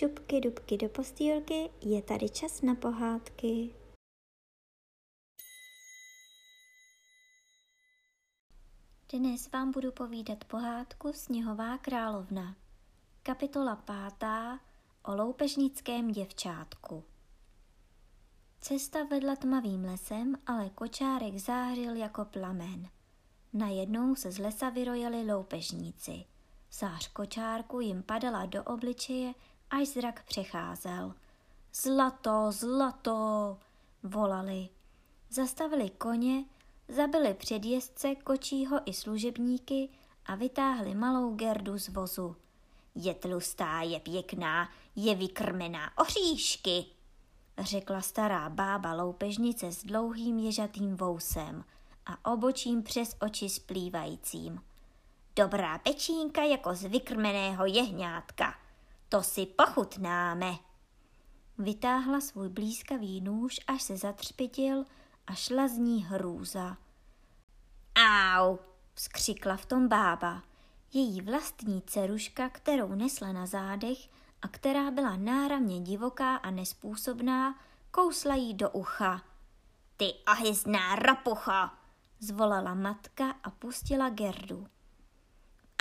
šupky dubky do postýlky, je tady čas na pohádky. Dnes vám budu povídat pohádku Sněhová královna. Kapitola pátá o loupežnickém děvčátku. Cesta vedla tmavým lesem, ale kočárek zářil jako plamen. Najednou se z lesa vyrojili loupežníci. Zář kočárku jim padala do obličeje, až zrak přecházel. Zlato, zlato, volali. Zastavili koně, zabili předjezdce, kočího i služebníky a vytáhli malou Gerdu z vozu. Je tlustá, je pěkná, je vykrmená oříšky, řekla stará bába loupežnice s dlouhým ježatým vousem a obočím přes oči splývajícím. Dobrá pečínka jako z vykrmeného jehňátka. To si pochutnáme. Vytáhla svůj blízkavý nůž, až se zatřpitil a šla z ní hrůza. Au, vzkřikla v tom bába. Její vlastní ceruška, kterou nesla na zádech a která byla náramně divoká a nespůsobná, kousla jí do ucha. Ty ohyzná rapucha, zvolala matka a pustila Gerdu.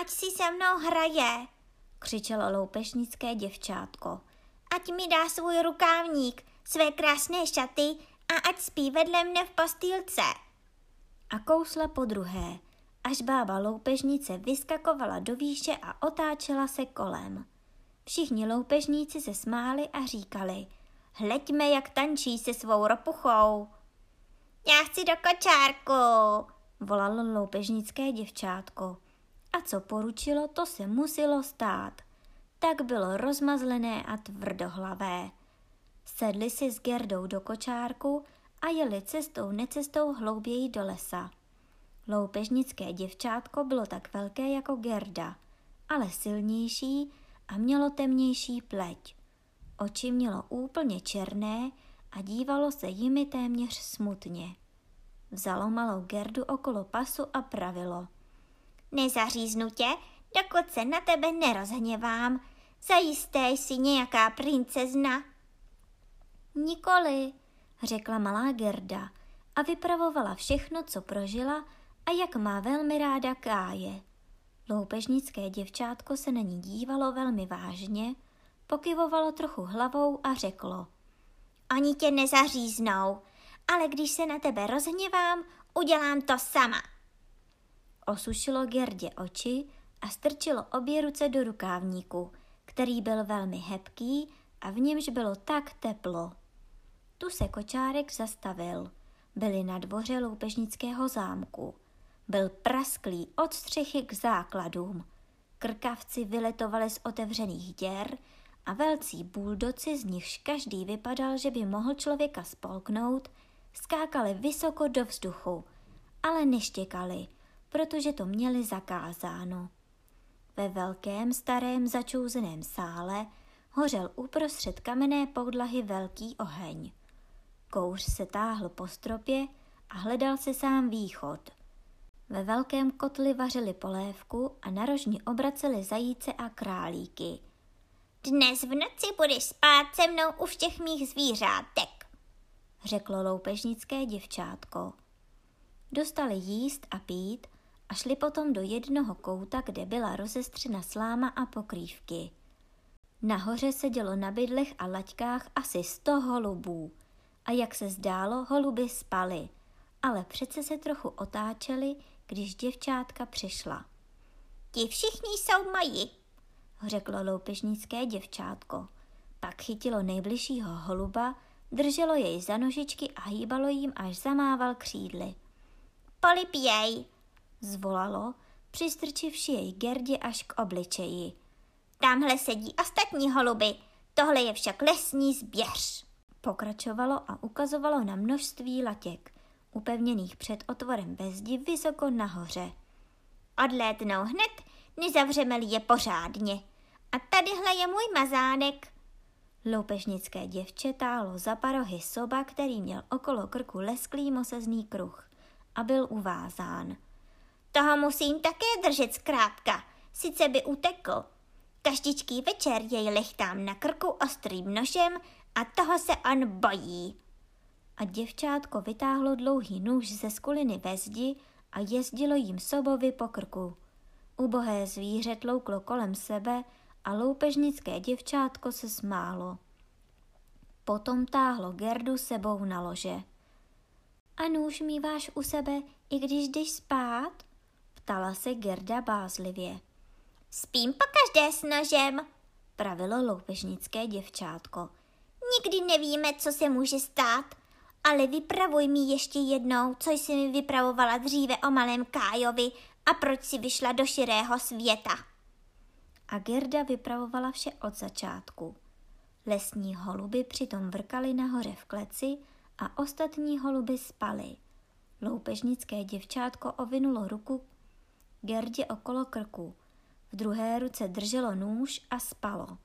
Ať si se mnou hraje, křičelo loupešnické děvčátko. Ať mi dá svůj rukávník, své krásné šaty a ať spí vedle mne v postýlce. A kousla po druhé, až bába loupežnice vyskakovala do výše a otáčela se kolem. Všichni loupežníci se smáli a říkali, hleďme, jak tančí se svou ropuchou. Já chci do kočárku, volalo loupežnické děvčátko. A co poručilo, to se muselo stát. Tak bylo rozmazlené a tvrdohlavé. Sedli si s Gerdou do kočárku a jeli cestou necestou hlouběji do lesa. Loupežnické děvčátko bylo tak velké jako Gerda, ale silnější a mělo temnější pleť. Oči mělo úplně černé a dívalo se jimi téměř smutně. Vzalo malou Gerdu okolo pasu a pravilo. Nezaříznu tě, dokud se na tebe nerozhněvám. Zajisté jsi nějaká princezna. Nikoli, řekla malá Gerda a vypravovala všechno, co prožila a jak má velmi ráda Káje. Loupežnické děvčátko se na ní dívalo velmi vážně, pokyvovalo trochu hlavou a řeklo. Ani tě nezaříznou, ale když se na tebe rozhněvám, udělám to sama. Osušilo Gerdě oči a strčilo obě ruce do rukávníku, který byl velmi hebký a v němž bylo tak teplo. Tu se kočárek zastavil. Byli na dvoře loupežnického zámku. Byl prasklý od střechy k základům. Krkavci vyletovali z otevřených děr a velcí buldoci, z nichž každý vypadal, že by mohl člověka spolknout, skákali vysoko do vzduchu, ale neštěkali, protože to měli zakázáno. Ve velkém starém začouzeném sále hořel uprostřed kamenné podlahy velký oheň. Kouř se táhl po stropě a hledal se sám východ. Ve velkém kotli vařili polévku a na rožni obraceli zajíce a králíky. Dnes v noci budeš spát se mnou u všech mých zvířátek, řeklo loupežnické děvčátko. Dostali jíst a pít a šli potom do jednoho kouta, kde byla rozestřena sláma a pokrývky. Nahoře sedělo na bydlech a laťkách asi sto holubů a jak se zdálo, holuby spaly, ale přece se trochu otáčely, když děvčátka přišla. Ti všichni jsou moji, řeklo loupežnické děvčátko. Pak chytilo nejbližšího holuba, drželo jej za nožičky a hýbalo jim, až zamával křídly. Polipěj, zvolalo, přistrčivši jej Gerdě až k obličeji. Tamhle sedí ostatní holuby, tohle je však lesní zběř. Pokračovalo a ukazovalo na množství latěk, upevněných před otvorem ve zdi vysoko nahoře. Odlétnou hned, nezavřeme-li je pořádně. A tadyhle je můj mazánek. Loupežnické děvče tálo za parohy soba, který měl okolo krku lesklý mosezný kruh a byl uvázán. Toho musím také držet zkrátka, sice by utekl. Každičký večer jej lechtám na krku ostrým nožem a toho se on bojí. A děvčátko vytáhlo dlouhý nůž ze skuliny ve zdi a jezdilo jim sobovi po krku. Ubohé zvíře tlouklo kolem sebe a loupežnické děvčátko se smálo. Potom táhlo Gerdu sebou na lože. A nůž míváš u sebe, i když jdeš spát? Ptala se Gerda bázlivě. Spím po každé s nožem, pravilo loupežnické děvčátko. Nikdy nevíme, co se může stát, ale vypravuj mi ještě jednou, co jsi mi vypravovala dříve o malém Kájovi a proč si vyšla do širého světa. A Gerda vypravovala vše od začátku. Lesní holuby přitom vrkaly nahoře v kleci a ostatní holuby spaly. Loupežnické děvčátko ovinulo ruku Gerdě okolo krku. V druhé ruce drželo nůž a spalo,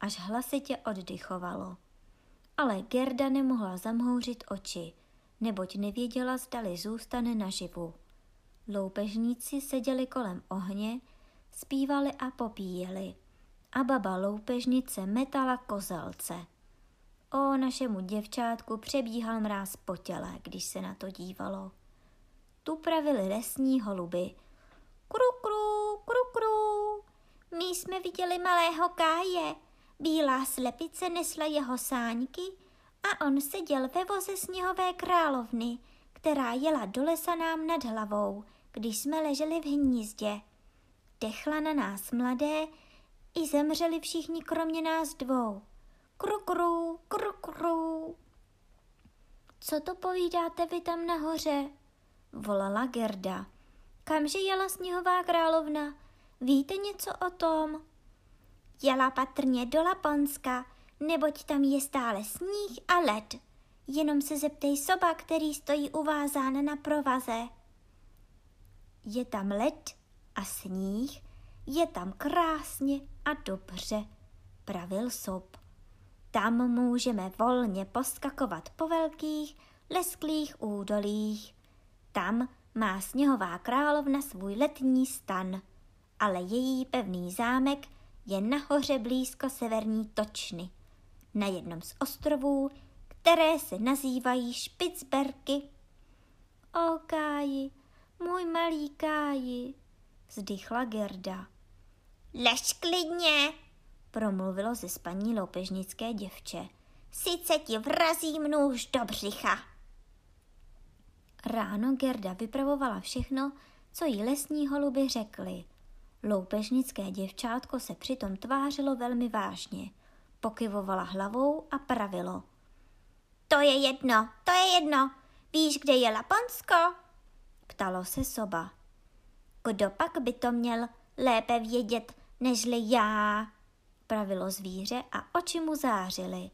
až hlasitě oddychovalo. Ale Gerda nemohla zamhouřit oči, neboť nevěděla, zdali zůstane naživu. Loupežníci seděli kolem ohně, zpívali a popíjeli. A baba loupežnice metala kozelce. O našemu děvčátku přebíhal mráz po těle, když se na to dívalo. Tu pravili lesní holuby. Kru, kru, kru, kru. My jsme viděli malého káje. Bílá slepice nesla jeho sáňky a on seděl ve voze sněhové královny, která jela do lesa nám nad hlavou, když jsme leželi v hnízdě. Dechla na nás mladé, i zemřeli všichni kromě nás dvou. Kru, kru, kru, kru. Co to povídáte vy tam nahoře? Volala Gerda. Kamže jela sněhová královna? Víte něco o tom? Jela patrně do Laponska, neboť tam je stále sníh a led. Jenom se zeptej soba, který stojí uvázán na provaze. Je tam led a sníh, je tam krásně a dobře, pravil sob. Tam můžeme volně poskakovat po velkých, lesklých údolích. Tam má sněhová královna svůj letní stan, ale její pevný zámek je nahoře blízko severní točny, na jednom z ostrovů, které se nazývají Špicberky. O Káji, můj malý Káji, vzdychla Gerda. Lež klidně, promluvilo ze spaní loupežnické děvče. Sice ti vrazím nůž do břicha. Ráno Gerda vypravovala všechno, co jí lesní holuby řekly. Loupežnické děvčátko se přitom tvářilo velmi vážně. Pokyvovala hlavou a pravilo. To je jedno, to je jedno. Víš, kde je Laponsko? Ptalo se soba. Kdo pak by to měl lépe vědět, nežli já? Pravilo zvíře a oči mu zářily.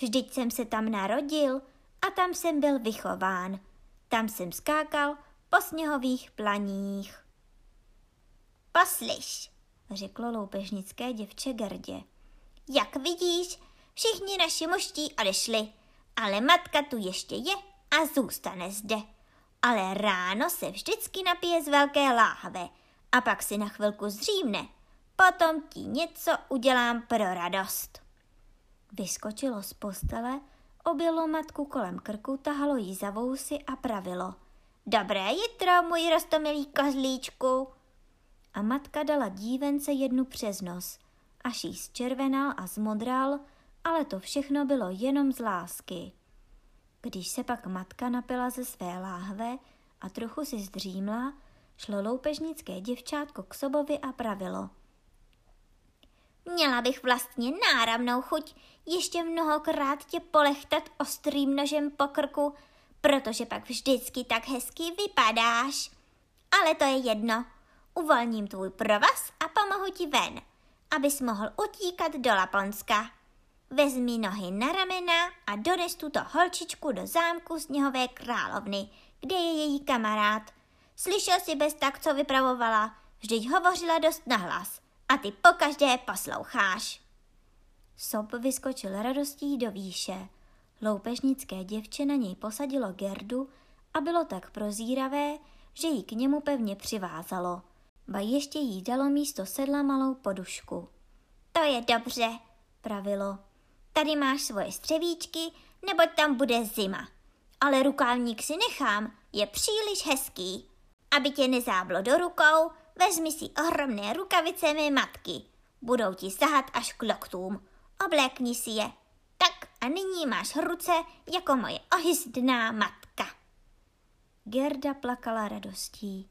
Vždyť jsem se tam narodil a tam jsem byl vychován. Tam jsem skákal po sněhových planích. Poslyš, řeklo loupežnické děvče Gerdě. Jak vidíš, všichni naši muští odešli, ale matka tu ještě je a zůstane zde. Ale ráno se vždycky napije z velké láhve a pak si na chvilku zřívne. Potom ti něco udělám pro radost. Vyskočilo z postele, objelo matku kolem krku, tahalo jí za vousy a pravilo. Dobré jitro, můj rostomilý kozlíčku a matka dala dívence jednu přes nos, až jí zčervenal a zmodral, ale to všechno bylo jenom z lásky. Když se pak matka napila ze své láhve a trochu si zdřímla, šlo loupežnické děvčátko k sobovi a pravilo. Měla bych vlastně náramnou chuť ještě mnohokrát tě polechtat ostrým nožem po krku, protože pak vždycky tak hezky vypadáš. Ale to je jedno, Uvolním tvůj provaz a pomohu ti ven, abys mohl utíkat do Laponska. Vezmi nohy na ramena a dones tuto holčičku do zámku sněhové královny, kde je její kamarád. Slyšel si bez tak, co vypravovala, vždyť hovořila dost nahlas a ty pokaždé posloucháš. Sob vyskočil radostí do výše. Loupežnické děvče na něj posadilo Gerdu a bylo tak prozíravé, že ji k němu pevně přivázalo ba ještě jí dalo místo sedla malou podušku. To je dobře, pravilo. Tady máš svoje střevíčky, neboť tam bude zima. Ale rukávník si nechám, je příliš hezký. Aby tě nezáblo do rukou, vezmi si ohromné rukavice mé matky. Budou ti sahat až k loktům. Oblékni si je. Tak a nyní máš ruce jako moje ohyzdná matka. Gerda plakala radostí.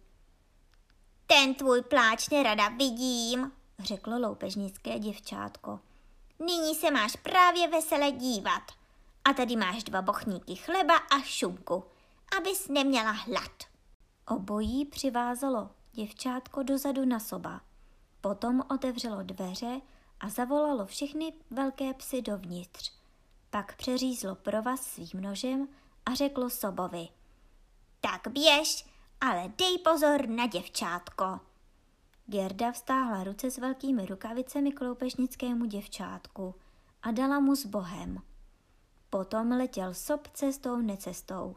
Ten tvůj pláč nerada vidím, řeklo loupežnické děvčátko. Nyní se máš právě vesele dívat. A tady máš dva bochníky chleba a šunku, abys neměla hlad. Obojí přivázalo děvčátko dozadu na soba. Potom otevřelo dveře a zavolalo všechny velké psy dovnitř. Pak přeřízlo provaz svým nožem a řeklo sobovi. Tak běž, ale dej pozor na děvčátko. Gerda vstáhla ruce s velkými rukavicemi k loupežnickému děvčátku a dala mu s Bohem. Potom letěl sob cestou necestou,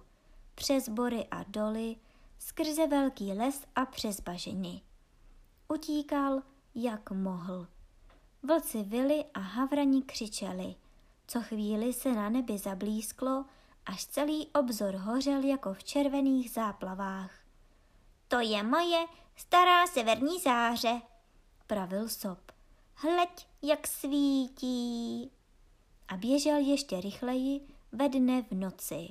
přes bory a doly, skrze velký les a přes bažiny. Utíkal, jak mohl. Vlci vyli a havrani křičeli. Co chvíli se na nebi zablísklo, až celý obzor hořel jako v červených záplavách. To je moje stará severní záře, pravil sop. Hleď, jak svítí. A běžel ještě rychleji ve dne v noci.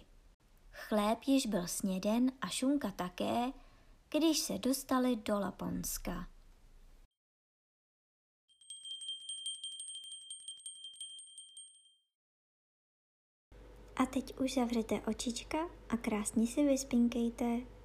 Chléb již byl sněden a šunka také, když se dostali do Laponska. A teď už zavřete očička a krásně si vyspinkejte.